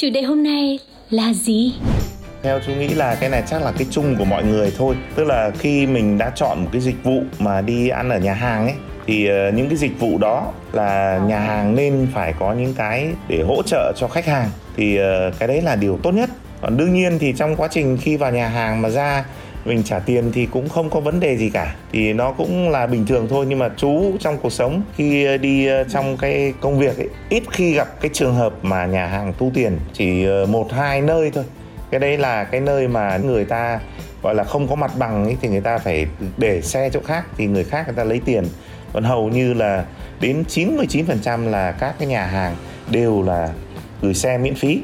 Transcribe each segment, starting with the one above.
Chủ đề hôm nay là gì? Theo chú nghĩ là cái này chắc là cái chung của mọi người thôi. Tức là khi mình đã chọn một cái dịch vụ mà đi ăn ở nhà hàng ấy, thì ờ, những cái dịch vụ đó là nhà hàng nên phải có những cái để hỗ trợ cho khách hàng. Thì ờ, cái đấy là điều tốt nhất. Còn đương nhiên thì trong quá trình khi vào nhà hàng mà ra mình trả tiền thì cũng không có vấn đề gì cả. Thì nó cũng là bình thường thôi, nhưng mà chú trong cuộc sống khi đi ờ, trong cái công việc ấy, ít khi gặp cái trường hợp mà nhà hàng thu tiền, chỉ ờ, một, hai nơi thôi. Cái đấy là cái nơi mà người ta, gọi là, không có mặt bằng ấy, thì người ta phải để xe chỗ khác thì người khác người ta lấy tiền. Còn hầu như là đến 99% là các cái nhà hàng đều là gửi xe miễn phí.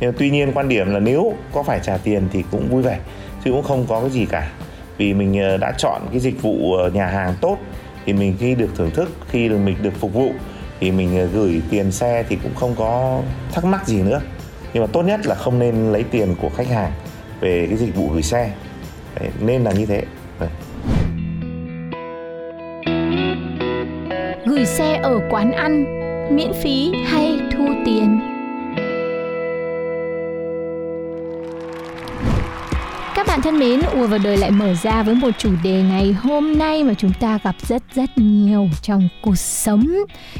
Nhưng tuy nhiên quan điểm là nếu có phải trả tiền thì cũng vui vẻ chứ cũng không có cái gì cả. Vì mình ờ, đã chọn cái dịch vụ ờ, nhà hàng tốt thì mình khi được thưởng thức khi được mình được phục vụ thì mình ờ, gửi tiền xe thì cũng không có thắc mắc gì nữa. Nhưng mà tốt nhất là không nên lấy tiền của khách hàng về cái dịch vụ gửi xe. Đấy, nên là như thế. Đấy. gửi xe ở quán ăn miễn phí hay thu tiền? Các bạn thân mến, ùa vào đời lại mở ra với một chủ đề ngày hôm nay mà chúng ta gặp rất rất nhiều trong cuộc sống.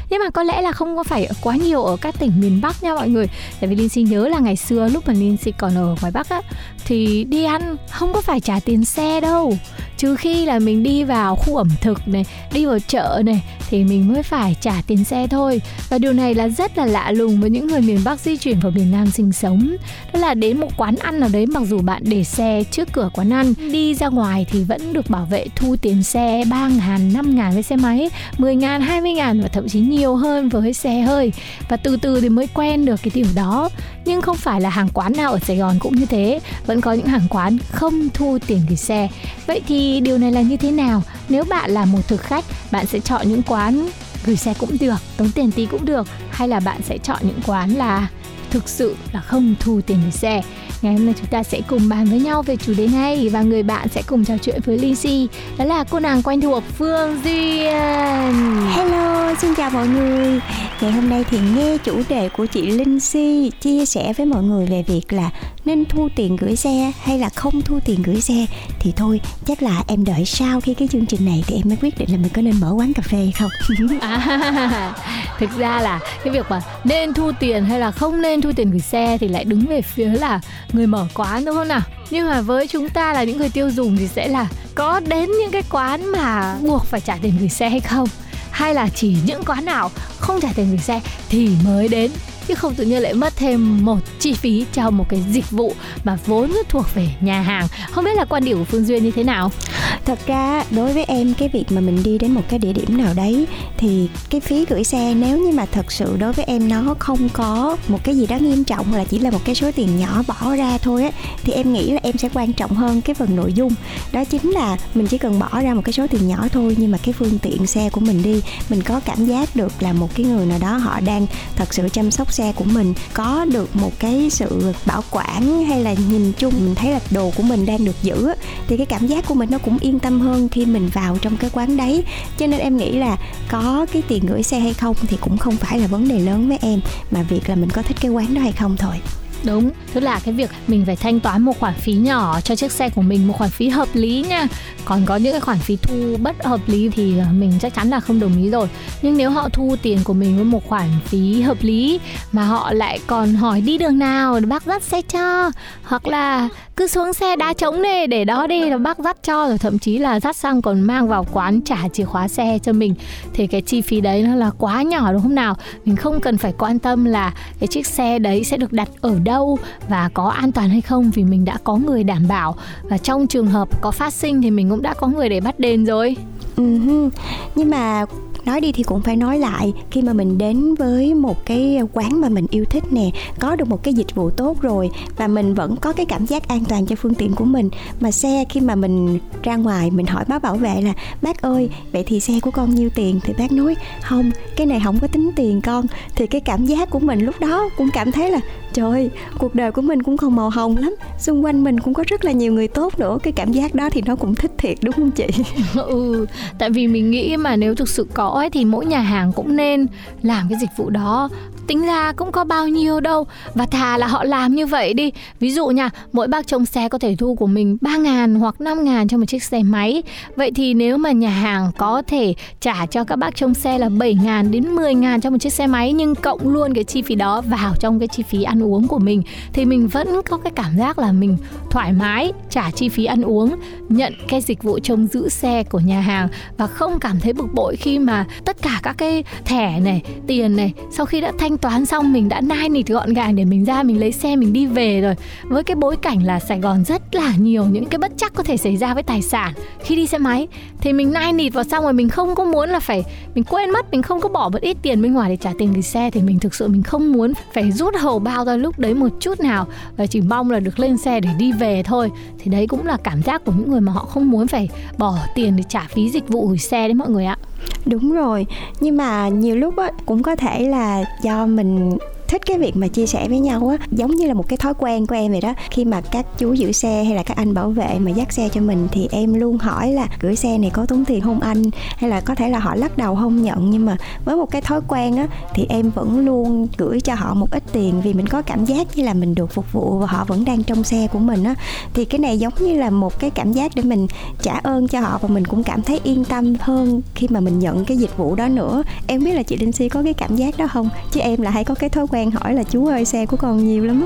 Nhưng mà có lẽ là không có phải quá nhiều ở các tỉnh miền Bắc nha mọi người. Tại vì Linh xin nhớ là ngày xưa lúc mà Linh xin còn ở ngoài Bắc á thì đi ăn không có phải trả tiền xe đâu. Trừ khi là mình đi vào khu ẩm thực này, đi vào chợ này thì mình mới phải trả tiền xe thôi. Và điều này là rất là lạ lùng với những người miền Bắc di chuyển vào miền Nam sinh sống. Đó là đến một quán ăn nào đấy mặc dù bạn để xe trước cửa quán ăn, đi ra ngoài thì vẫn được bảo vệ thu tiền xe 3 ngàn, 5 ngàn với xe máy, 10 ngàn, 20 ngàn và thậm chí nhiều hơn với xe hơi. Và từ từ thì mới quen được cái điều đó. Nhưng không phải là hàng quán nào ở Sài Gòn cũng như thế, vẫn có những hàng quán không thu tiền gửi xe. Vậy thì điều này là như thế nào? Nếu bạn là một thực khách, bạn sẽ chọn những quán gửi xe cũng được, tốn tiền tí cũng được hay là bạn sẽ chọn những quán là thực sự là không thu tiền gửi xe. Ngày hôm nay chúng ta sẽ cùng bàn với nhau về chủ đề này và người bạn sẽ cùng trò chuyện với Lizzy đó là cô nàng quen thuộc Phương Duyên. Hello, xin chào mọi người. Ngày hôm nay thì nghe chủ đề của chị Linh Si chia sẻ với mọi người về việc là nên thu tiền gửi xe hay là không thu tiền gửi xe thì thôi chắc là em đợi sau khi cái chương trình này thì em mới quyết định là mình có nên mở quán cà phê hay không. À, thực ra là cái việc mà nên thu tiền hay là không nên thu tiền gửi xe thì lại đứng về phía là người mở quán đúng không nào? Nhưng mà với chúng ta là những người tiêu dùng thì sẽ là có đến những cái quán mà buộc phải trả tiền gửi xe hay không? Hay là chỉ những quán nào không trả tiền gửi xe thì mới đến chứ không tự nhiên lại mất thêm một chi phí cho một cái dịch vụ mà vốn thuộc về nhà hàng. Không biết là quan điểm của phương duyên như thế nào? Thật ra, đối với em, cái việc mà mình đi đến một cái địa điểm nào đấy, thì cái phí gửi xe nếu như mà thật sự đối với em nó không có một cái gì đó nghiêm trọng hoặc là chỉ là một cái số tiền nhỏ bỏ ra thôi á, thì em nghĩ là em sẽ quan trọng hơn cái phần nội dung. Đó chính là mình chỉ cần bỏ ra một cái số tiền nhỏ thôi, nhưng mà cái phương tiện xe của mình đi, mình có cảm giác được là một cái người nào đó họ đang thật sự chăm sóc xe của mình có được một cái sự bảo quản hay là nhìn chung, mình thấy là đồ của mình đang được giữ thì cái cảm giác của mình nó cũng yên tâm hơn khi mình vào trong cái quán đấy. Cho nên em nghĩ là có cái tiền gửi xe hay không thì cũng không phải là vấn đề lớn với em, mà việc là mình có thích cái quán đó hay không thôi. Đúng, tức là cái việc mình phải thanh toán một khoản phí nhỏ cho chiếc xe của mình một khoản phí hợp lý nha. Còn có những cái khoản phí thu bất hợp lý thì ờ, mình chắc chắn là không đồng ý rồi. Nhưng nếu họ thu tiền của mình với một khoản phí hợp lý mà họ lại còn hỏi đi đường nào bác dắt xe cho hoặc là cứ xuống xe đá trống đi, để đó đi là bác dắt cho, rồi thậm chí là dắt xong còn mang vào quán trả chìa khóa xe cho mình. Thì cái chi phí đấy nó là quá nhỏ, đúng không nào? Mình không cần phải quan tâm là cái chiếc xe đấy sẽ được đặt ở đâu và có an toàn hay không, vì mình đã có người đảm bảo. Và trong trường hợp có phát sinh thì mình cũng đã có người để bắt đền rồi. Uh nhưng mà nói đi thì cũng phải nói lại, khi mà mình đến với một cái quán mà mình yêu thích nè, có được một cái dịch vụ tốt rồi và mình vẫn có cái cảm giác an toàn cho phương tiện của mình, mà xe khi mà mình ra ngoài mình hỏi bác bảo vệ là, bác ơi, vậy thì xe của con nhiêu tiền? Thì bác nói, không, cái này không có tính tiền con. Thì cái cảm giác của mình lúc đó cũng cảm thấy là trời cuộc đời của mình cũng còn màu hồng lắm. Xung quanh mình cũng có rất là nhiều người tốt nữa. Cái cảm giác đó thì nó cũng thích thiệt, đúng không chị? Ừ tại vì mình nghĩ mà nếu thực sự có ấy thì mỗi nhà hàng cũng nên làm cái dịch vụ đó tính ra cũng có bao nhiêu đâu. Và thà là họ làm như vậy đi. Ví dụ nha, mỗi bác trông xe có thể thu của mình 3 ngàn hoặc 5 ngàn cho một chiếc xe máy. Vậy thì nếu mà nhà hàng có thể trả cho các bác trông xe là 7 ngàn đến 10 ngàn cho một chiếc xe máy, nhưng cộng luôn cái chi phí đó vào trong cái chi phí ăn uống của mình, thì mình vẫn có cái cảm giác là mình thoải mái, trả chi phí ăn uống, nhận cái dịch vụ trông giữ xe của nhà hàng và không cảm thấy bực bội khi mà tất cả các cái thẻ này, tiền này sau khi đã thanh thanh toán xong mình đã nai nịt gọn gàng để mình ra, mình lấy xe, mình đi về rồi. Với cái bối cảnh là Sài Gòn rất là nhiều những cái bất chắc có thể xảy ra với tài sản khi đi xe máy. Thì mình nai nịt vào xong rồi mình không có muốn là phải, mình quên mất, mình không có bỏ một ít tiền bên ngoài để trả tiền gửi xe. Thì mình thực sự mình không muốn phải rút hầu bao ra lúc đấy một chút nào. Và chỉ mong là được lên xe để đi về thôi. Thì đấy cũng là cảm giác của những người mà họ không muốn phải bỏ tiền để trả phí dịch vụ gửi xe đấy mọi người ạ đúng rồi nhưng mà nhiều lúc á cũng có thể là do mình thích cái việc mà chia sẻ với nhau á, giống như là một cái thói quen của em vậy đó. Khi mà các chú giữ xe hay là các anh bảo vệ mà dắt xe cho mình thì em luôn hỏi là, gửi xe này có tốn tiền không anh? Hay là có thể là họ lắc đầu không nhận, nhưng mà với một cái thói quen á thì em vẫn luôn gửi cho họ một ít tiền vì mình có cảm giác như là mình được phục vụ và họ vẫn đang trong xe của mình á. Thì cái này giống như là một cái cảm giác để mình trả ơn cho họ và mình cũng cảm thấy yên tâm hơn khi mà mình nhận cái dịch vụ đó nữa. Em biết là chị Linh Si có cái cảm giác đó không? Chứ em là hay có cái thói quen quen hỏi là chú ơi xe của con nhiều lắm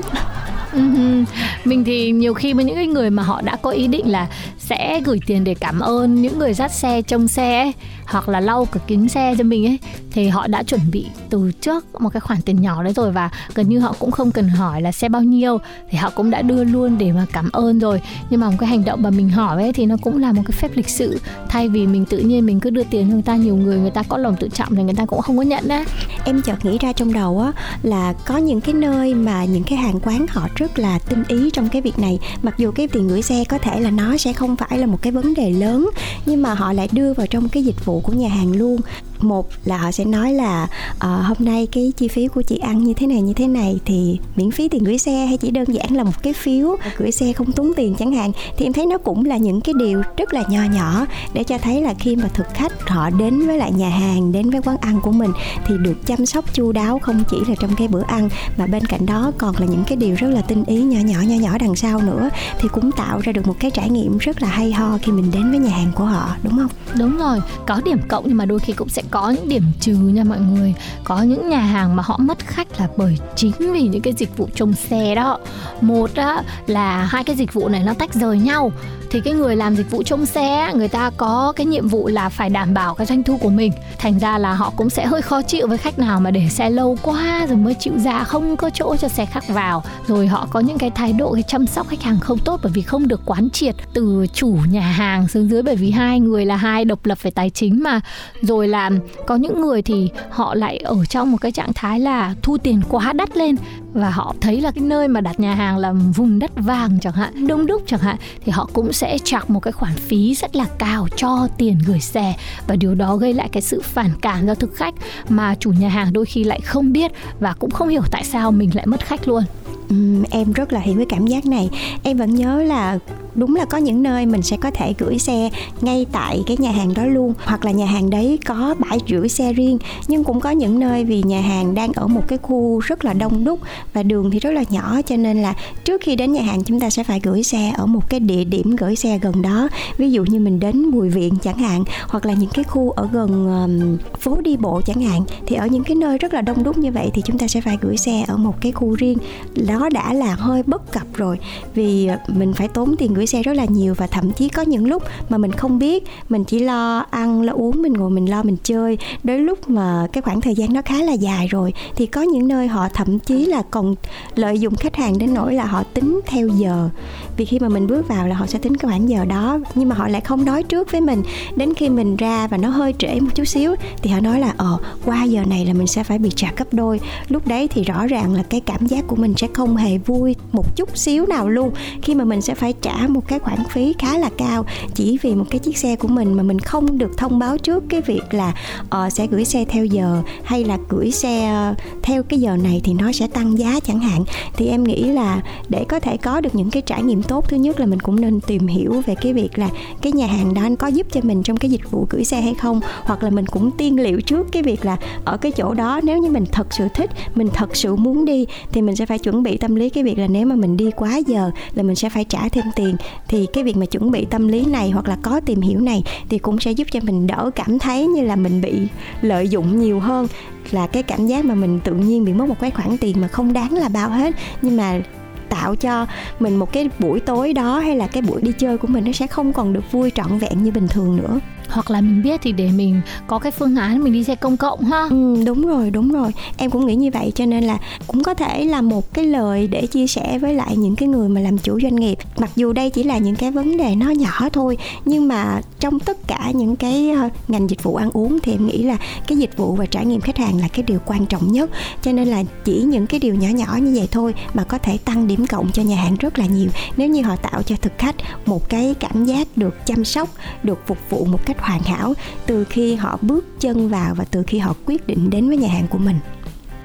mình thì nhiều khi với những cái người mà họ đã có ý định là sẽ gửi tiền để cảm ơn những người dắt xe trông xe ấy, hoặc là lau cửa kính xe cho mình ấy, thì họ đã chuẩn bị từ trước một cái khoản tiền nhỏ đấy rồi và gần như họ cũng không cần hỏi là xe bao nhiêu, thì họ cũng đã đưa luôn để mà cảm ơn rồi. Nhưng mà một cái hành động mà mình hỏi ấy thì nó cũng là một cái phép lịch sự. Thay vì mình tự nhiên mình cứ đưa tiền cho người ta, nhiều người người ta có lòng tự trọng thì người ta cũng không có nhận á. Em chợt nghĩ ra trong đầu á, là có những cái nơi mà những cái hàng quán họ rất là tinh ý trong cái việc này. Mặc dù cái tiền gửi xe có thể là nó sẽ không phải là một cái vấn đề lớn, nhưng mà họ lại đưa vào trong cái dịch vụ của nhà hàng luôn một là họ sẽ nói là à, hôm nay cái chi phí của chị ăn như thế này như thế này thì miễn phí tiền gửi xe hay chỉ đơn giản là một cái phiếu gửi xe không tốn tiền chẳng hạn. Thì em thấy nó cũng là những cái điều rất là nho nhỏ để cho thấy là khi mà thực khách họ đến với lại nhà hàng đến với quán ăn của mình thì được chăm sóc chu đáo không chỉ là trong cái bữa ăn mà bên cạnh đó còn là những cái điều rất là tinh ý nhỏ nhỏ nhỏ nhỏ đằng sau nữa thì cũng tạo ra được một cái trải nghiệm rất là hay ho khi mình đến với nhà hàng của họ đúng không? Đúng rồi có điểm cộng nhưng mà đôi khi cũng sẽ có những điểm trừ nha mọi người. Có những nhà hàng mà họ mất khách là bởi chính vì những cái dịch vụ trông xe đó. Một á, là hai cái dịch vụ này nó tách rời nhau thì cái người làm dịch vụ trông xe người ta có cái nhiệm vụ là phải đảm bảo cái doanh thu của mình. Thành ra là họ cũng sẽ hơi khó chịu với khách nào mà để xe lâu quá rồi mới chịu ra, không có chỗ cho xe khác vào. Rồi họ có những cái thái độ cái chăm sóc khách hàng không tốt bởi vì không được quán triệt từ chủ nhà hàng xuống dưới bởi vì hai người là hai độc lập về tài chính mà. Rồi là có những người thì họ lại ở trong một cái trạng thái là thu tiền quá đắt lên và họ thấy là cái nơi mà đặt nhà hàng là vùng đất vàng chẳng hạn đông đúc chẳng hạn thì họ cũng sẽ chặt một cái khoản phí rất là cao cho tiền gửi xe. Và điều đó gây lại cái sự phản cảm cho thực khách mà chủ nhà hàng đôi khi lại không biết và cũng không hiểu tại sao mình lại mất khách luôn. Um, em rất là hiểu cái cảm giác này. Em vẫn nhớ là đúng là có những nơi mình sẽ có thể gửi xe ngay tại cái nhà hàng đó luôn hoặc là nhà hàng đấy có bãi gửi xe riêng. Nhưng cũng có những nơi vì nhà hàng đang ở một cái khu rất là đông đúc và đường thì rất là nhỏ cho nên là trước khi đến nhà hàng chúng ta sẽ phải gửi xe ở một cái địa điểm gửi xe gần đó. Ví dụ như mình đến bùi viện chẳng hạn hoặc là những cái khu ở gần um, phố đi bộ chẳng hạn thì ở những cái nơi rất là đông đúc như vậy thì chúng ta sẽ phải gửi xe ở một cái khu riêng. Đó đã là hơi bất cập rồi vì mình phải tốn tiền gửi xe rất là nhiều và thậm chí có những lúc mà mình không biết, mình chỉ lo ăn, lo uống, mình ngồi mình lo mình chơi. Đến lúc mà cái khoảng thời gian nó khá là dài rồi thì có những nơi họ thậm chí là còn lợi dụng khách hàng đến nỗi là họ tính theo giờ. Vì khi mà mình bước vào là họ sẽ tính cái khoảng giờ đó, nhưng mà họ lại không nói trước với mình. Đến khi mình ra và nó hơi trễ một chút xíu thì họ nói là ờ qua giờ này là mình sẽ phải bị trả gấp đôi. Lúc đấy thì rõ ràng là cái cảm giác của mình sẽ không hề vui một chút xíu nào luôn. Khi mà mình sẽ phải trả một một cái khoản phí khá là cao chỉ vì một cái chiếc xe của mình mà mình không được thông báo trước cái việc là uh, sẽ gửi xe theo giờ hay là gửi xe uh, theo cái giờ này thì nó sẽ tăng giá chẳng hạn. Thì em nghĩ là để có thể có được những cái trải nghiệm tốt thứ nhất là mình cũng nên tìm hiểu về cái việc là cái nhà hàng đó có giúp cho mình trong cái dịch vụ gửi xe hay không hoặc là mình cũng tiên liệu trước cái việc là ở cái chỗ đó nếu như mình thật sự thích mình thật sự muốn đi thì mình sẽ phải chuẩn bị tâm lý cái việc là nếu mà mình đi quá giờ là mình sẽ phải trả thêm tiền thì cái việc mà chuẩn bị tâm lý này hoặc là có tìm hiểu này thì cũng sẽ giúp cho mình đỡ cảm thấy như là mình bị lợi dụng nhiều hơn, là cái cảm giác mà mình tự nhiên bị mất một cái khoản tiền mà không đáng là bao hết. Nhưng mà tạo cho mình một cái buổi tối đó hay là cái buổi đi chơi của mình nó sẽ không còn được vui trọn vẹn như bình thường nữa hoặc là mình biết thì để mình có cái phương án mình đi xe công cộng ha. Ừ, đúng rồi đúng rồi. Em cũng nghĩ như vậy cho nên là cũng có thể là một cái lời để chia sẻ với lại những cái người mà làm chủ doanh nghiệp. Mặc dù đây chỉ là những cái vấn đề nó nhỏ thôi nhưng mà trong tất cả những cái ờ, ngành dịch vụ ăn uống thì em nghĩ là cái dịch vụ và trải nghiệm khách hàng là cái điều quan trọng nhất. Cho nên là chỉ những cái điều nhỏ nhỏ như vậy thôi mà có thể tăng điểm cộng cho nhà hàng rất là nhiều. Nếu như họ tạo cho thực khách một cái cảm giác được chăm sóc được phục vụ một cách hoàn hảo từ khi họ bước chân vào và từ khi họ quyết định đến với nhà hàng của mình.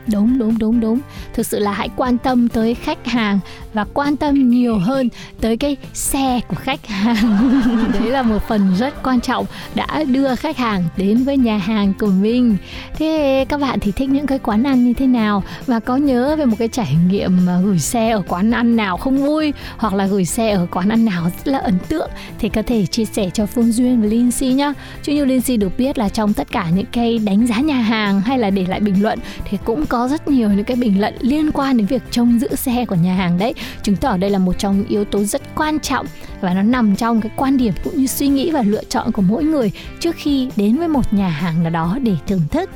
Đúng đúng đúng đúng. Thực sự là hãy quan tâm tới khách hàng và quan tâm nhiều hơn tới cái xe của khách hàng. Đấy là một phần rất quan trọng đã đưa khách hàng đến với nhà hàng của mình. Thế các bạn thì thích những cái quán ăn như thế nào? Và có nhớ về một cái trải nghiệm mà gửi xe ở quán ăn nào không vui, hoặc là gửi xe ở quán ăn nào rất là ấn tượng? Thì có thể chia sẻ cho Phương Duyên và Linh Si nhá. Chứ như Si được biết là trong tất cả những cái đánh giá nhà hàng hay là để lại bình luận, thì cũng có rất nhiều những cái bình luận liên quan đến việc trông giữ xe của nhà hàng đấy chứng tỏ đây là một trong những yếu tố rất quan trọng và nó nằm trong cái quan điểm cũng như suy nghĩ và lựa chọn của mỗi người trước khi đến với một nhà hàng nào đó để thưởng thức.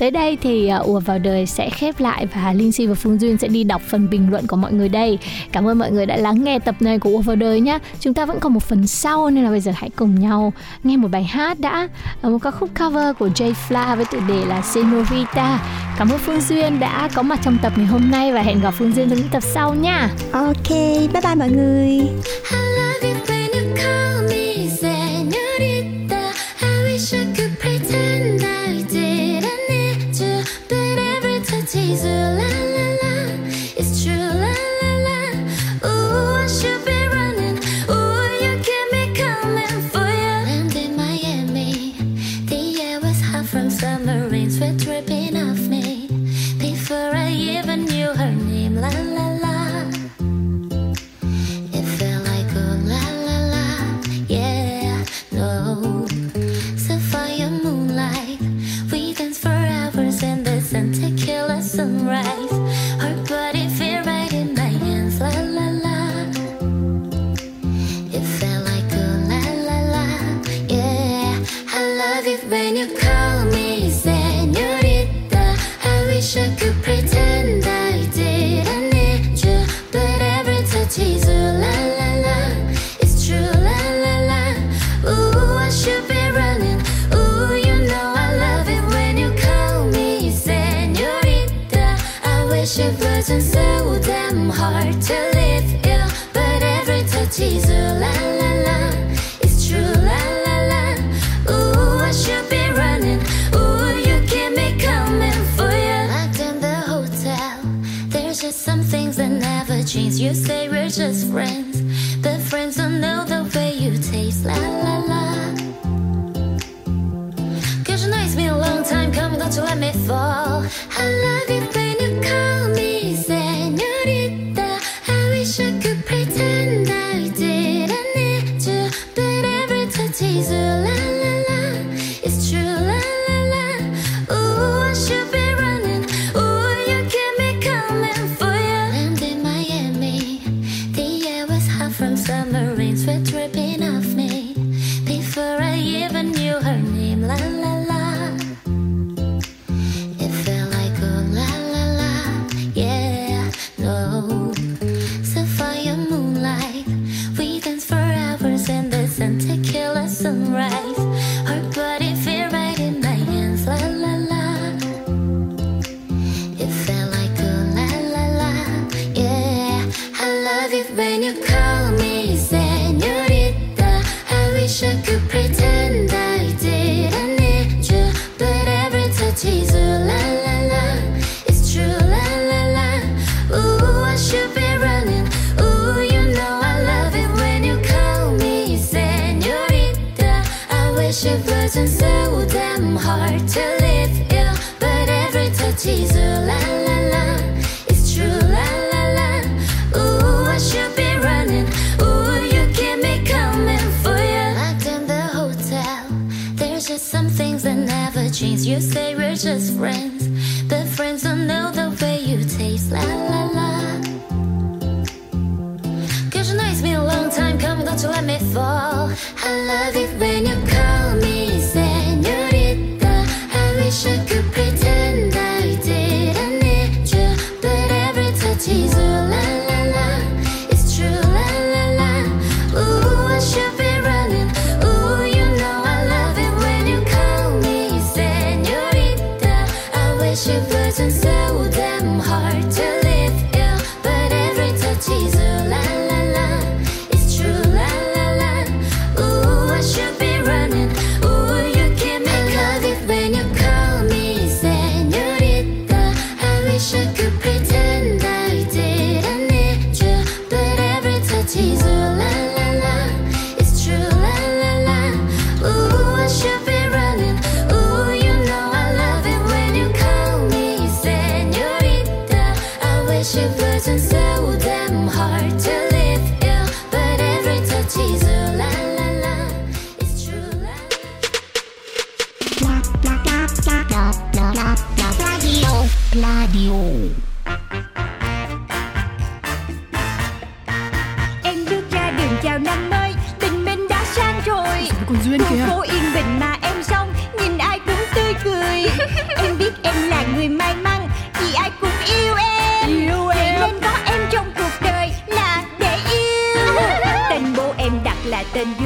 Tới đây thì uh, ùa vào đời sẽ khép lại và Linh Si và Phương Duyên sẽ đi đọc phần bình luận của mọi người đây. Cảm ơn mọi người đã lắng nghe tập này của ùa vào đời nhé. Chúng ta vẫn còn một phần sau nên là bây giờ hãy cùng nhau nghe một bài hát đã một ca khúc cover của Jay Fla với tựa đề là Senorita. Cảm ơn Phương Duyên đã có mặt trong tập ngày hôm nay và hẹn gặp Phương Duyên trong những tập sau nha. Ok, bye bye mọi người. I love you,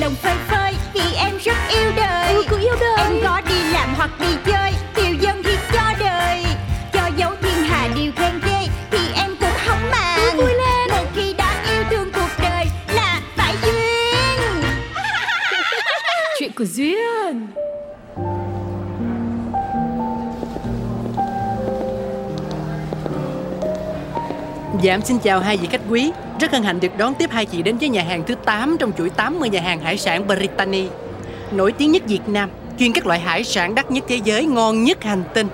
lòng phơi phới Vì em rất yêu đời. Ừ, cũng yêu đời. Em có đi làm hoặc đi chơi Điều dân thì cho đời. Cho dấu thiên hà điều khen ghê Thì em cũng không màng. Vui lên. Một khi đã yêu thương cuộc đời Là phải duyên. Chuyện của Duyên Dạ em xin chào hai vị khách quý. Rất hân hạnh được đón tiếp hai chị đến với nhà hàng thứ 8 Trong chuỗi 80 nhà hàng hải sản Brittany. Nổi tiếng nhất Việt Nam Chuyên các loại hải sản đắt nhất thế giới Ngon nhất hành tinh.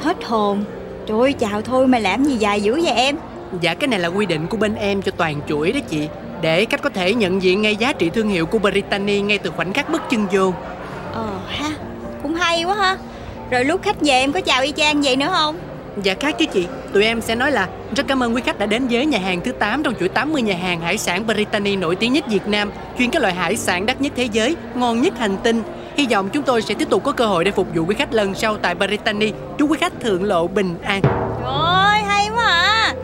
Hết hồn. Trời ơi chào thôi mà làm gì dài dữ vậy em? Dạ cái này là quy định của bên em cho toàn chuỗi đó chị. Để khách có thể nhận diện ngay giá trị thương hiệu của Brittany Ngay từ khoảnh khắc bước chân vô. Ờ ha Cũng hay quá ha. Rồi lúc khách về em có chào y chang vậy nữa không Dạ khác chứ chị. Tụi em sẽ nói là Rất cảm ơn quý khách đã đến với nhà hàng thứ 8 Trong chuỗi 80 nhà hàng hải sản Brittany nổi tiếng nhất Việt Nam Chuyên các loại hải sản đắt nhất thế giới Ngon nhất hành tinh. Hy vọng chúng tôi sẽ tiếp tục có cơ hội để phục vụ quý khách lần sau tại Brittany. Chúc quý khách thượng lộ bình an. Trời ơi hay quá à.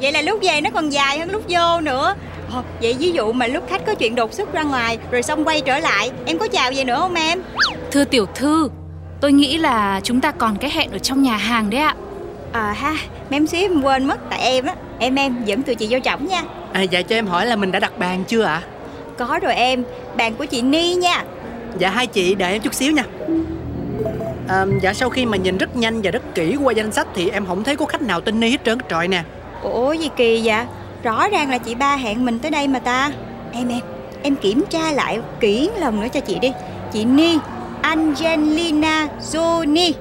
Vậy là lúc về nó còn dài hơn lúc vô nữa. Ờ, Vậy ví dụ mà lúc khách có chuyện đột xuất ra ngoài Rồi xong quay trở lại Em có chào gì nữa không em? Thưa tiểu thư, tôi nghĩ là chúng ta còn cái hẹn ở trong nhà hàng đấy ạ. À ha Mém xíu em quên mất Tại em á. Em em dẫn tụi chị vô trọng nha. À, Dạ cho em hỏi là mình đã đặt bàn chưa ạ? Có rồi em Bàn của chị Ni nha. Dạ hai chị đợi em chút xíu nha. À, Dạ sau khi mà nhìn rất nhanh và rất kỹ qua danh sách Thì em không thấy có khách nào tên Ni hết trơn. Trọi nè. Ủa gì kỳ vậy? Rõ ràng là chị ba hẹn mình tới đây mà ta. Em em Em kiểm tra lại kỹ lần nữa cho chị đi. Chị Ni Angelina Jolie.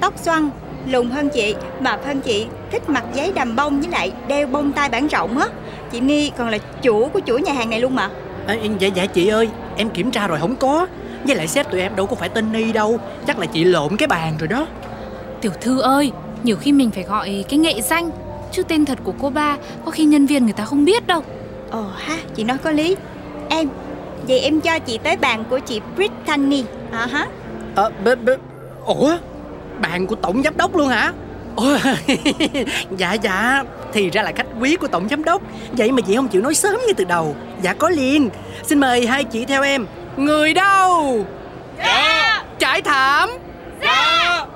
Tóc xoăn Lùn hơn chị Mập hơn chị Thích mặc giấy đầm bông với lại đeo bông tai bản rộng á. Chị Ni còn là chủ của chuỗi nhà hàng này luôn mà. À, Dạ dạ chị ơi Em kiểm tra rồi không có. Với lại sếp tụi em đâu có phải tên Ni đâu Chắc là chị lộn cái bàn rồi đó. Tiểu thư ơi, nhiều khi mình phải gọi cái nghệ danh Chứ tên thật của cô ba có khi nhân viên người ta không biết đâu. Ồ ha chị nói có lý. Em Vậy em cho chị tới bàn của chị Brittany. À ha. Ờ, b, b, Ủa Bạn của tổng giám đốc luôn hả? Ủa, Dạ dạ. Thì ra là khách quý của tổng giám đốc. Vậy mà chị không chịu nói sớm như từ đầu. Dạ có liền. Xin mời hai chị theo em. Người đâu? Dạ. Trải thảm. Dạ.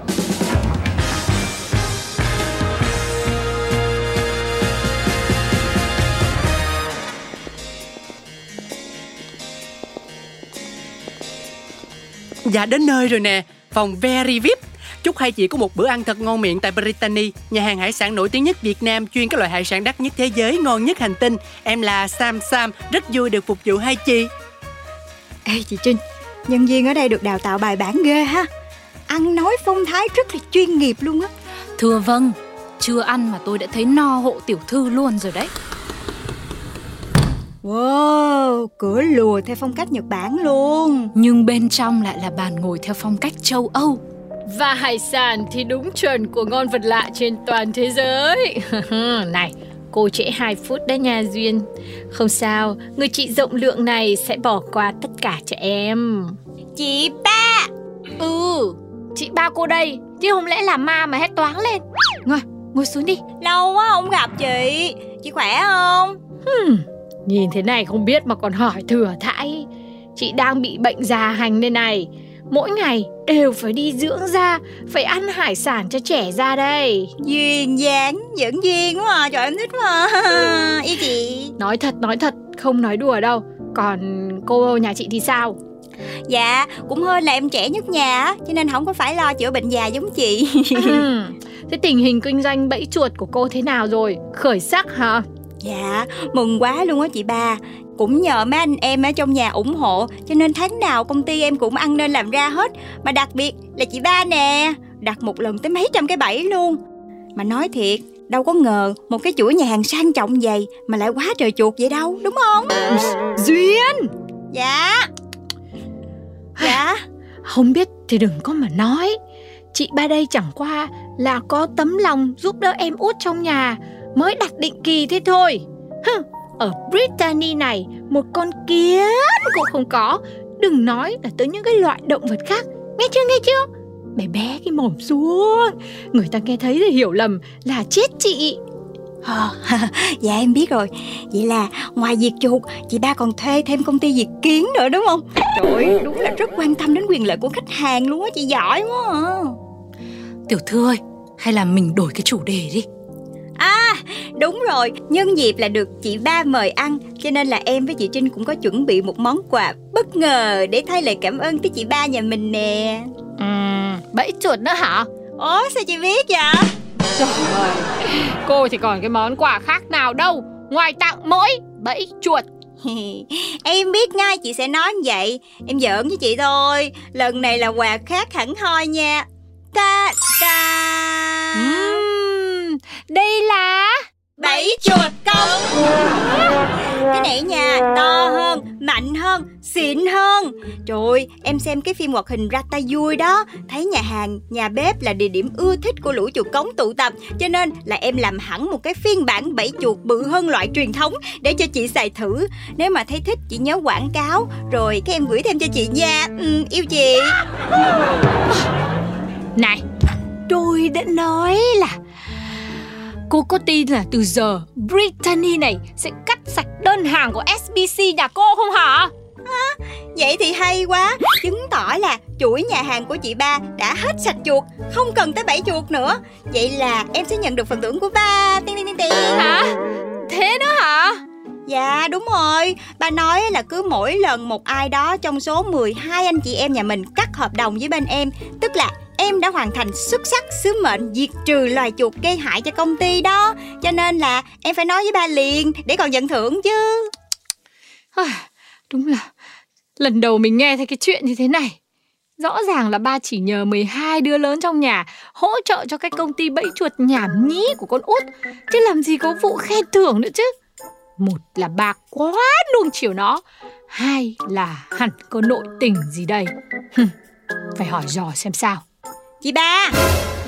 Dạ đến nơi rồi nè. Phòng Very VIP Chúc hai chị có một bữa ăn thật ngon miệng tại Brittany Nhà hàng hải sản nổi tiếng nhất Việt Nam Chuyên các loại hải sản đắt nhất thế giới Ngon nhất hành tinh. Em là Sam Sam Rất vui được phục vụ hai chị. Ê chị Trinh Nhân viên ở đây được đào tạo bài bản ghê ha. Ăn nói phong thái rất là chuyên nghiệp luôn á. Thưa vâng, chưa ăn mà tôi đã thấy no hộ tiểu thư luôn rồi đấy. Wow, cửa lùa theo phong cách Nhật Bản luôn. Nhưng bên trong lại là bàn ngồi theo phong cách châu Âu. Và hải sản thì đúng chuẩn của ngon vật lạ trên toàn thế giới. này, cô trễ 2 phút đấy nha Duyên. Không sao, người chị rộng lượng này sẽ bỏ qua tất cả cho em. Chị ba Ừ, chị ba cô đây, chứ không lẽ là ma mà hét toáng lên. Ngồi, ngồi xuống đi. Lâu quá không gặp chị Chị khỏe không Hmm, nhìn thế này không biết mà còn hỏi thừa thãi. Chị đang bị bệnh già hành đây này. Mỗi ngày đều phải đi dưỡng da, phải ăn hải sản cho trẻ ra đây. Duyên dáng Dẫn duyên quá à Trời em thích mà Yêu chị Nói thật, nói thật, không nói đùa đâu. Còn cô nhà chị thì sao? Dạ cũng hơn là em trẻ nhất nhà á, Cho nên không có phải lo chữa bệnh già giống chị Ừm, thế tình hình kinh doanh bẫy chuột của cô thế nào rồi? Khởi sắc hả? Dạ mừng quá luôn á chị ba cũng nhờ mấy anh em ở trong nhà ủng hộ Cho nên tháng nào công ty em cũng ăn nên làm ra hết Mà đặc biệt là chị ba nè Đặt một lần tới mấy trăm cái bẫy luôn Mà nói thiệt Đâu có ngờ một cái chuỗi nhà hàng sang trọng vậy Mà lại quá trời chuột vậy đâu đúng không Duyên! Dạ Dạ Không biết thì đừng có mà nói. Chị ba đây chẳng qua là có tấm lòng giúp đỡ em út trong nhà mới đặt định kỳ thế thôi. Hừ, ở Brittany này một con kiến cũng không có. Đừng nói là tới những cái loại động vật khác. Nghe chưa nghe chưa? Bé bé cái mồm xuống. Người ta nghe thấy thì hiểu lầm là chết chị. Ờ, Dạ em biết rồi Vậy là ngoài việc chuột Chị ba còn thuê thêm công ty diệt kiến nữa đúng không Trời ơi, đúng là rất quan tâm đến quyền lợi của khách hàng luôn á Chị giỏi quá à. Tiểu thư ơi, hay là mình đổi cái chủ đề đi. Đúng rồi Nhân dịp là được chị ba mời ăn Cho nên là em với chị Trinh cũng có chuẩn bị một món quà bất ngờ Để thay lời cảm ơn tới chị ba nhà mình nè. Ừm, bẫy chuột nữa hả? Ủa sao chị biết vậy? Trời ơi, cô thì còn cái món quà khác nào đâu. Ngoài tặng mỗi bẫy chuột. Em biết ngay chị sẽ nói như vậy. Em giỡn với chị thôi. Lần này là quà khác hẳn hoi nha. Ta ta. Ừm, Đây là Bảy chuột công. Cái này nha To hơn, mạnh hơn, xịn hơn. Trời ơi, em xem cái phim hoạt hình Rata vui đó. Thấy nhà hàng, nhà bếp là địa điểm ưa thích của lũ chuột cống tụ tập. Cho nên là em làm hẳn một cái phiên bản bảy chuột bự hơn loại truyền thống Để cho chị xài thử. Nếu mà thấy thích chị nhớ quảng cáo. Rồi các em gửi thêm cho chị. Nha ừ, Yêu chị. Này, tôi đã nói là Cô có tin là từ giờ Brittany này sẽ cắt sạch đơn hàng của SBC nhà cô không hả? Vậy thì hay quá Chứng tỏ là chuỗi nhà hàng của chị ba đã hết sạch chuột Không cần tới bảy chuột nữa Vậy là em sẽ nhận được phần thưởng của ba Tiên tiên tiên tiên Hả? Thế nữa hả? Dạ đúng rồi Ba nói là cứ mỗi lần một ai đó trong số 12 anh chị em nhà mình cắt hợp đồng với bên em Tức là em đã hoàn thành xuất sắc sứ mệnh diệt trừ loài chuột gây hại cho công ty đó. Cho nên là em phải nói với ba liền để còn nhận thưởng chứ. À, Đúng là lần đầu mình nghe thấy cái chuyện như thế này. Rõ ràng là ba chỉ nhờ 12 đứa lớn trong nhà hỗ trợ cho cái công ty bẫy chuột nhảm nhí của con út. Chứ làm gì có vụ khen thưởng nữa chứ. Một là bà quá nuông chiều nó Hai là hẳn có nội tình gì đây. Phải hỏi dò xem sao. Chị ba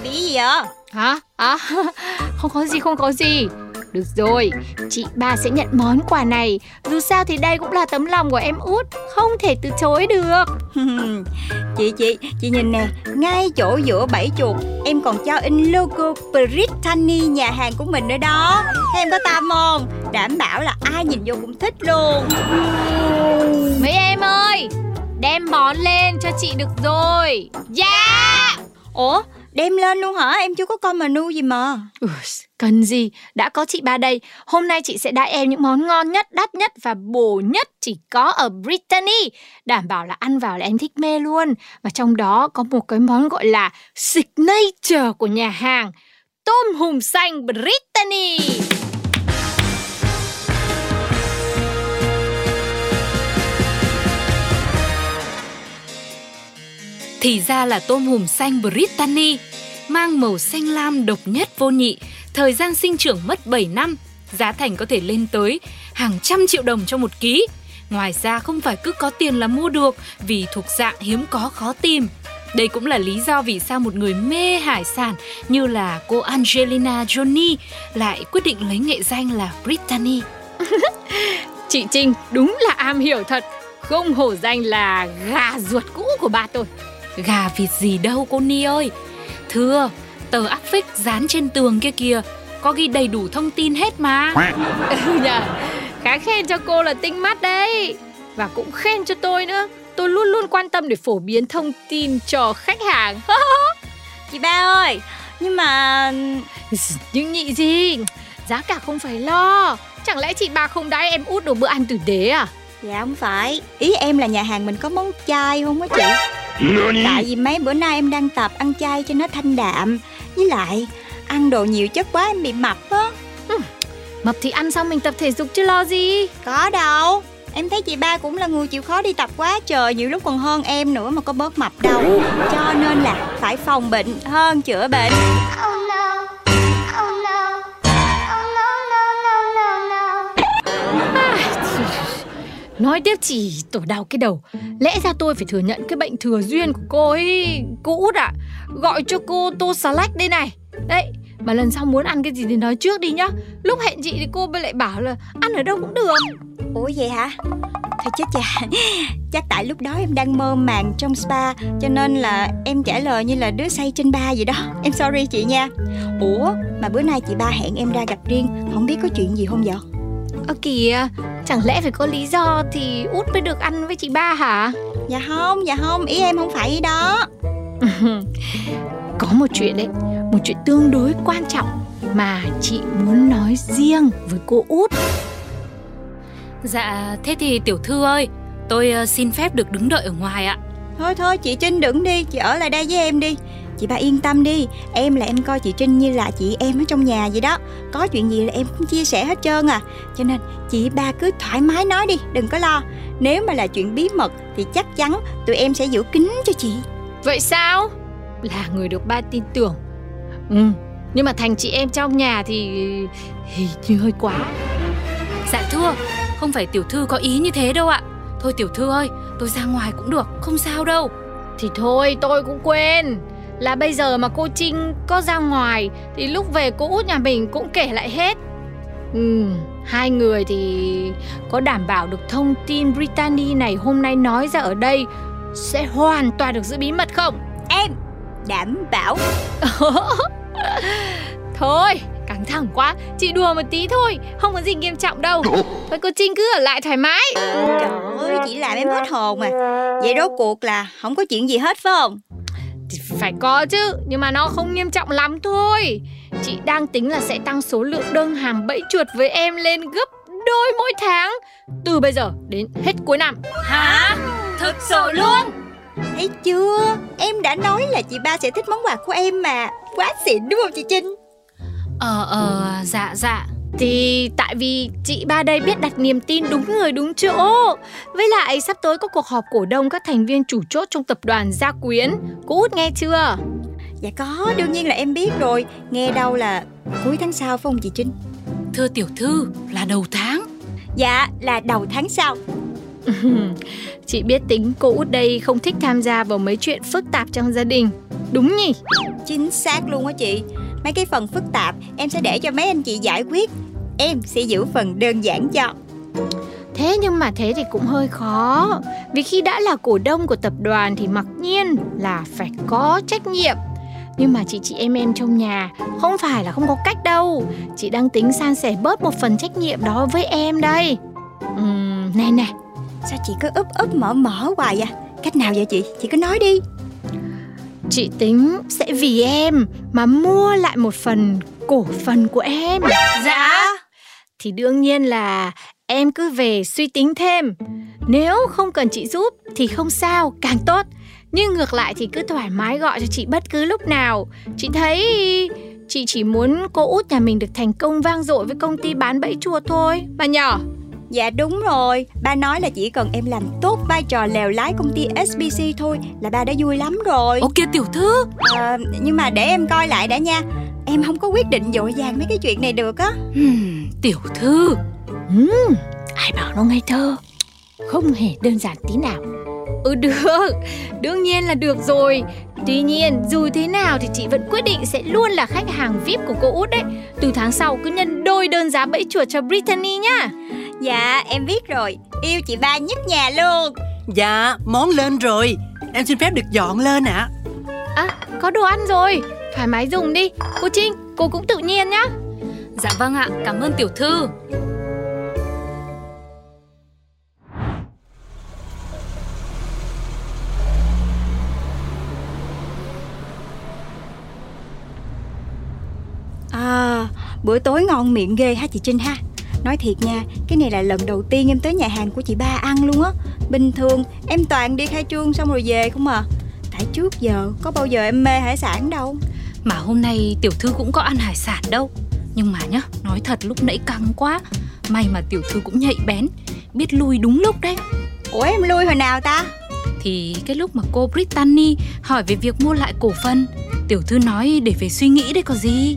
Bị gì vậy? Hả? À, không có gì, không có gì. Được rồi, chị ba sẽ nhận món quà này. Dù sao thì đây cũng là tấm lòng của em út Không thể từ chối được. Chị chị chị nhìn nè ngay chỗ giữa bảy chuột em còn cho in logo Brittany nhà hàng của mình nữa đó. Em có tâm không đảm bảo là ai nhìn vô cũng thích luôn. Mấy em ơi cho chị được rồi. Dạ Ủa đem lên luôn hả em chưa có coi menu gì mà Ừ, cần gì, đã có chị ba đây. Hôm nay chị sẽ đãi em những món ngon nhất, đắt nhất và bổ nhất chỉ có ở Brittany. Đảm bảo là ăn vào là em thích mê luôn. Và trong đó có một cái món gọi là signature của nhà hàng. Tôm hùm xanh Brittany. Thì ra là tôm hùm xanh Brittany, mang màu xanh lam độc nhất vô nhị, thời gian sinh trưởng mất 7 năm, giá thành có thể lên tới hàng trăm triệu đồng cho một ký. Ngoài ra không phải cứ có tiền là mua được vì thuộc dạng hiếm có khó tìm. Đây cũng là lý do vì sao một người mê hải sản như là cô Angelina Jolie lại quyết định lấy nghệ danh là Brittany. Chị Trinh đúng là am hiểu thật. Không hổ danh là gà ruột cũ của ba tôi. Gà vịt gì đâu cô Ni ơi Thưa Tờ áp phích dán trên tường kia kìa Có ghi đầy đủ thông tin hết mà Ừ nhờ, khá khen cho cô là tinh mắt đấy. Và cũng khen cho tôi nữa. Tôi luôn luôn quan tâm để phổ biến thông tin cho khách hàng. Chị ba ơi Nhưng mà Nhưng nhị gì, giá cả không phải lo. Chẳng lẽ chị ba không đãi em út đồ bữa ăn tử tế à? Dạ không phải. Ý em là nhà hàng mình có món chay không á chị? Tại vì mấy bữa nay em đang tập ăn chay cho nó thanh đạm. Với lại ăn đồ nhiều chất quá em bị mập á. Mập thì ăn xong mình tập thể dục chứ lo gì. Có đâu. Em thấy chị ba cũng là người chịu khó đi tập quá trời Nhiều lúc còn hơn em nữa mà có bớt mập đâu. Cho nên là phải phòng bệnh hơn chữa bệnh Nói tiếp chỉ tổ đau cái đầu. Lẽ ra tôi phải thừa nhận cái bệnh thừa duyên của cô ấy Cô út ạ Gọi cho cô tô salad đây này. Đấy, Mà lần sau muốn ăn cái gì thì nói trước đi nhá. Lúc hẹn chị thì cô lại bảo là Ăn ở đâu cũng được. Ủa vậy hả? Thôi chết chà Chắc tại lúc đó em đang mơ màng trong spa, Cho nên là em trả lời như là đứa say trên ba vậy đó. Em sorry chị nha. Ủa, mà bữa nay chị ba hẹn em ra gặp riêng, Không biết có chuyện gì không vậy? Ơ kìa Chẳng lẽ phải có lý do thì út mới được ăn với chị ba hả? Dạ không, dạ không Ý em không phải ý đó. Có một chuyện đấy Một chuyện tương đối quan trọng Mà chị muốn nói riêng với cô út. Dạ thế thì tiểu thư ơi Tôi ờ, xin phép được đứng đợi ở ngoài ạ. Thôi thôi chị Trinh đừng đi Chị ở lại đây với em đi Chị ba yên tâm đi. Em là em coi chị Trinh như là chị em ở trong nhà vậy đó. Có chuyện gì là em cũng chia sẻ hết trơn à. Cho nên chị ba cứ thoải mái nói đi Đừng có lo. Nếu mà là chuyện bí mật Thì chắc chắn tụi em sẽ giữ kín cho chị. Vậy sao? Là người được ba tin tưởng. Ừ Nhưng mà thành chị em trong nhà thì Thì như hơi quá. Dạ thưa Không phải tiểu thư có ý như thế đâu ạ. Thôi tiểu thư ơi Tôi ra ngoài cũng được Không sao đâu. Thì thôi tôi cũng quên Là bây giờ mà cô Trinh có ra ngoài Thì lúc về cô út nhà mình cũng kể lại hết Ừ, hai người thì có đảm bảo được thông tin Brittany này hôm nay nói ra ở đây sẽ hoàn toàn được giữ bí mật không? Em đảm bảo Thôi, căng thẳng quá, chị đùa một tí thôi, không có gì nghiêm trọng đâu. Thôi cô Trinh cứ ở lại thoải mái. Trời ơi chị làm em hết hồn à Vậy rốt cuộc là không có chuyện gì hết phải không Thì phải có chứ, nhưng mà nó không nghiêm trọng lắm thôi. Chị đang tính là sẽ tăng số lượng đơn hàng bẫy chuột với em lên gấp đôi mỗi tháng từ bây giờ đến hết cuối năm. Hả? Thực sự luôn Thấy chưa Em đã nói là chị ba sẽ thích món quà của em mà Quá xịn đúng không chị Trinh Ờ ờ dạ dạ Thì tại vì chị ba đây biết đặt niềm tin đúng người đúng chỗ. Với lại sắp tới có cuộc họp cổ đông các thành viên chủ chốt trong tập đoàn Gia Quyến. Cô út nghe chưa? Dạ có đương nhiên là em biết rồi. Nghe đâu là cuối tháng sau phải không chị Trinh? Thưa tiểu thư là đầu tháng. Dạ là đầu tháng sau. Chị biết tính cô út đây không thích tham gia vào mấy chuyện phức tạp trong gia đình. Đúng nhỉ? Chính xác luôn á chị Mấy cái phần phức tạp em sẽ để cho mấy anh chị giải quyết. Em sẽ giữ phần đơn giản cho. Thế nhưng mà thế thì cũng hơi khó. Vì khi đã là cổ đông của tập đoàn thì mặc nhiên là phải có trách nhiệm. Nhưng mà chị chị em em trong nhà không phải là không có cách đâu. Chị đang tính san sẻ bớt một phần trách nhiệm đó với em đây. Ừm, này này. Sao chị cứ úp úp mở mở hoài vậy? Cách nào vậy chị? Chị cứ nói đi Chị tính sẽ vì em mà mua lại một phần cổ phần của em. Dạ. Thì đương nhiên là em cứ về suy tính thêm. Nếu không cần chị giúp thì không sao, càng tốt. Nhưng ngược lại thì cứ thoải mái gọi cho chị bất cứ lúc nào. Chị thấy chị chỉ muốn cô út nhà mình được thành công vang dội với công ty bán bẫy chuột thôi. Bà nhỏ Dạ đúng rồi. Ba nói là chỉ cần em làm tốt vai trò lèo lái công ty SBC thôi Là ba đã vui lắm rồi. Ok tiểu thư. À, Nhưng mà để em coi lại đã nha. Em không có quyết định dội vàng mấy cái chuyện này được á. Hmm, Tiểu thư. Uhm, Ai bảo nó ngây thơ? Không hề đơn giản tí nào. Ừ được, đương nhiên là được rồi. Tuy nhiên, dù thế nào thì chị vẫn quyết định sẽ luôn là khách hàng VIP của cô út đấy. Từ tháng sau cứ nhân đôi đơn giá bẫy chuột cho Brittany nhá Dạ, em biết rồi. Yêu chị ba nhất nhà luôn. Dạ, món lên rồi. Em xin phép được dọn lên ạ. À. à, có đồ ăn rồi. Thoải mái dùng đi. Cô Trinh, cô cũng tự nhiên nhá. Dạ vâng ạ, cảm ơn tiểu thư. À, bữa tối ngon miệng ghê ha chị Trinh ha Nói thiệt nha, cái này là lần đầu tiên em tới nhà hàng của chị ba ăn luôn á. Bình thường em toàn đi khai trương xong rồi về không à. Tại trước giờ có bao giờ em mê hải sản đâu. Mà hôm nay tiểu thư cũng có ăn hải sản đâu. Nhưng mà nhá, nói thật lúc nãy căng quá. May mà tiểu thư cũng nhạy bén Biết lui đúng lúc đấy. Ủa em lui hồi nào ta? Thì cái lúc mà cô Brittany hỏi về việc mua lại cổ phần Tiểu thư nói để về suy nghĩ đấy có gì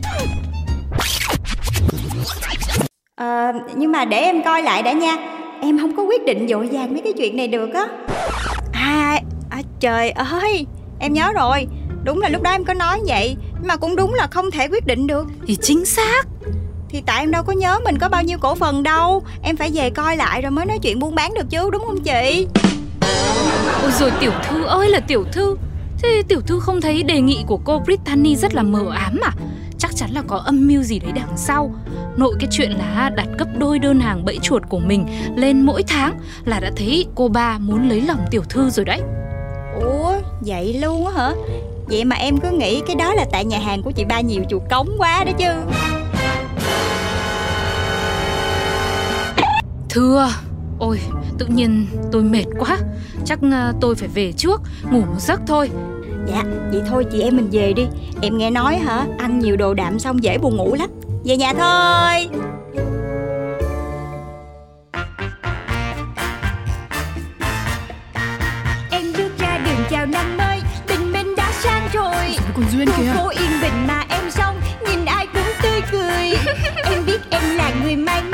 à, Nhưng mà để em coi lại đã nha. Em không có quyết định dội vàng mấy cái chuyện này được á. À, à trời ơi Em nhớ rồi. Đúng là lúc đó em có nói vậy Nhưng mà cũng đúng là không thể quyết định được. Thì chính xác. Thì tại em đâu có nhớ mình có bao nhiêu cổ phần đâu. Em phải về coi lại rồi mới nói chuyện buôn bán được chứ Đúng không chị? Ôi rồi tiểu thư ơi là tiểu thư. Thế tiểu thư không thấy đề nghị của cô Brittany rất là mờ ám à Chắc chắn là có âm mưu gì đấy đằng sau. Nội cái chuyện là đặt gấp đôi đơn hàng bẫy chuột của mình lên mỗi tháng Là đã thấy cô ba muốn lấy lòng tiểu thư rồi đấy. Ủa vậy luôn á hả? Vậy mà em cứ nghĩ cái đó là tại nhà hàng của chị ba nhiều chuột cống quá đó chứ. Thưa Ôi tự nhiên tôi mệt quá. Chắc ờ, tôi phải về trước Ngủ một giấc thôi Dạ vậy thôi chị em mình về đi. Em nghe nói hả Ăn nhiều đồ đạm xong dễ buồn ngủ lắm. Về nhà thôi. Em bước ra đường chào năm mới Tình mình đã sang rồi. Còn Duyên kìa? Phố yên bình mà em xong Nhìn ai cũng tươi cười. Em biết em là người may mắn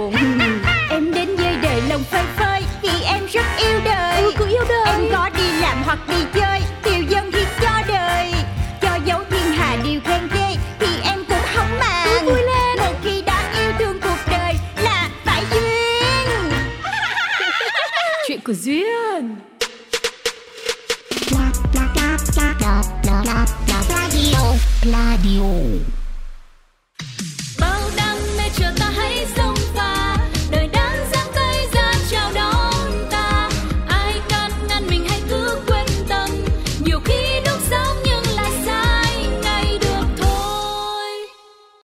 lòng phơi phới Vì em rất yêu đời Ừ cứ yêu đời Em có đi làm hoặc đi chơi Tiêu dân thì cho đời Cho dấu thiên hà điều khen ghê Thì em cũng không màng Cứ vui lên. Một khi đã yêu thương cuộc đời Là phải duyên Chuyện của Duyên Radio. Radio.